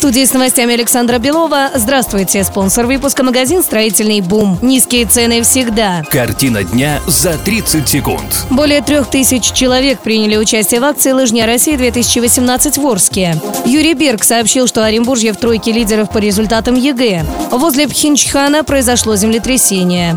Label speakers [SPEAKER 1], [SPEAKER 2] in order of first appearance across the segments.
[SPEAKER 1] Студии с новостями Александра Белова. Здравствуйте. Спонсор выпуска магазин «Строительный бум». Низкие цены всегда.
[SPEAKER 2] Картина дня за 30 секунд.
[SPEAKER 1] Более трех тысяч человек приняли участие в акции «Лыжня России-2018» в Орске. Юрий Берг сообщил, что Оренбуржье в тройке лидеров по результатам ЕГЭ. Возле Пхенчхана произошло землетрясение.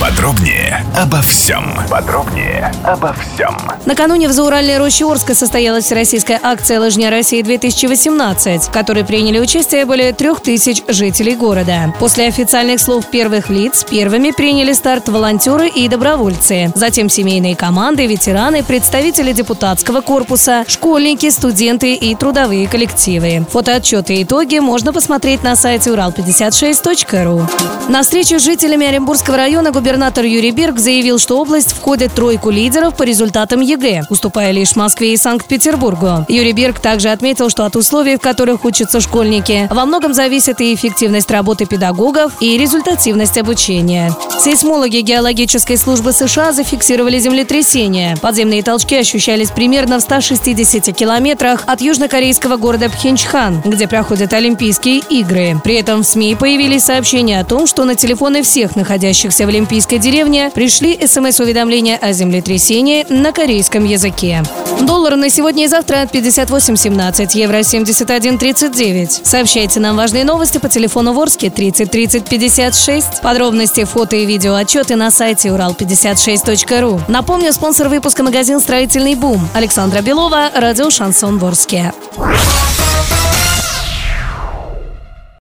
[SPEAKER 3] Подробнее обо всем. Подробнее обо всем.
[SPEAKER 1] Накануне в Зауральной роще Орска состоялась российская акция «Лыжня России-2018», в которой приняли участие более трех тысяч жителей города. После официальных слов первых лиц первыми приняли старт волонтеры и добровольцы. Затем семейные команды, ветераны, представители депутатского корпуса, школьники, студенты и трудовые коллективы. Фотоотчеты и итоги можно посмотреть на сайте ural56.ru. На встрече с жителями Оренбургского района губернатор Юрий Берг заявил, что область входит в тройку лидеров по результатам ЕГЭ, уступая лишь Москве и Санкт-Петербургу. Юрий Берг также отметил, что от условий, в которых учатся школьники, во многом зависит и эффективность работы педагогов, и результативность обучения. Сейсмологи геологической службы США зафиксировали землетрясение. Подземные толчки ощущались примерно в 160 километрах от южнокорейского города Пхенчхан, где проходят Олимпийские игры. При этом в СМИ появились сообщения о том, что на телефоны всех находящихся в Олимпийской деревне пришли смс-уведомления о землетрясении на корейском языке. Доллар на сегодня и завтра от 58.17, евро 71.39. Сообщайте нам важные новости по телефону Ворске 30 30 56. Подробности, фото и видео отчеты на сайте урал56.ру. Напомню, спонсор выпуска магазин «Строительный бум» Александра Белова, радио «Шансон Ворске».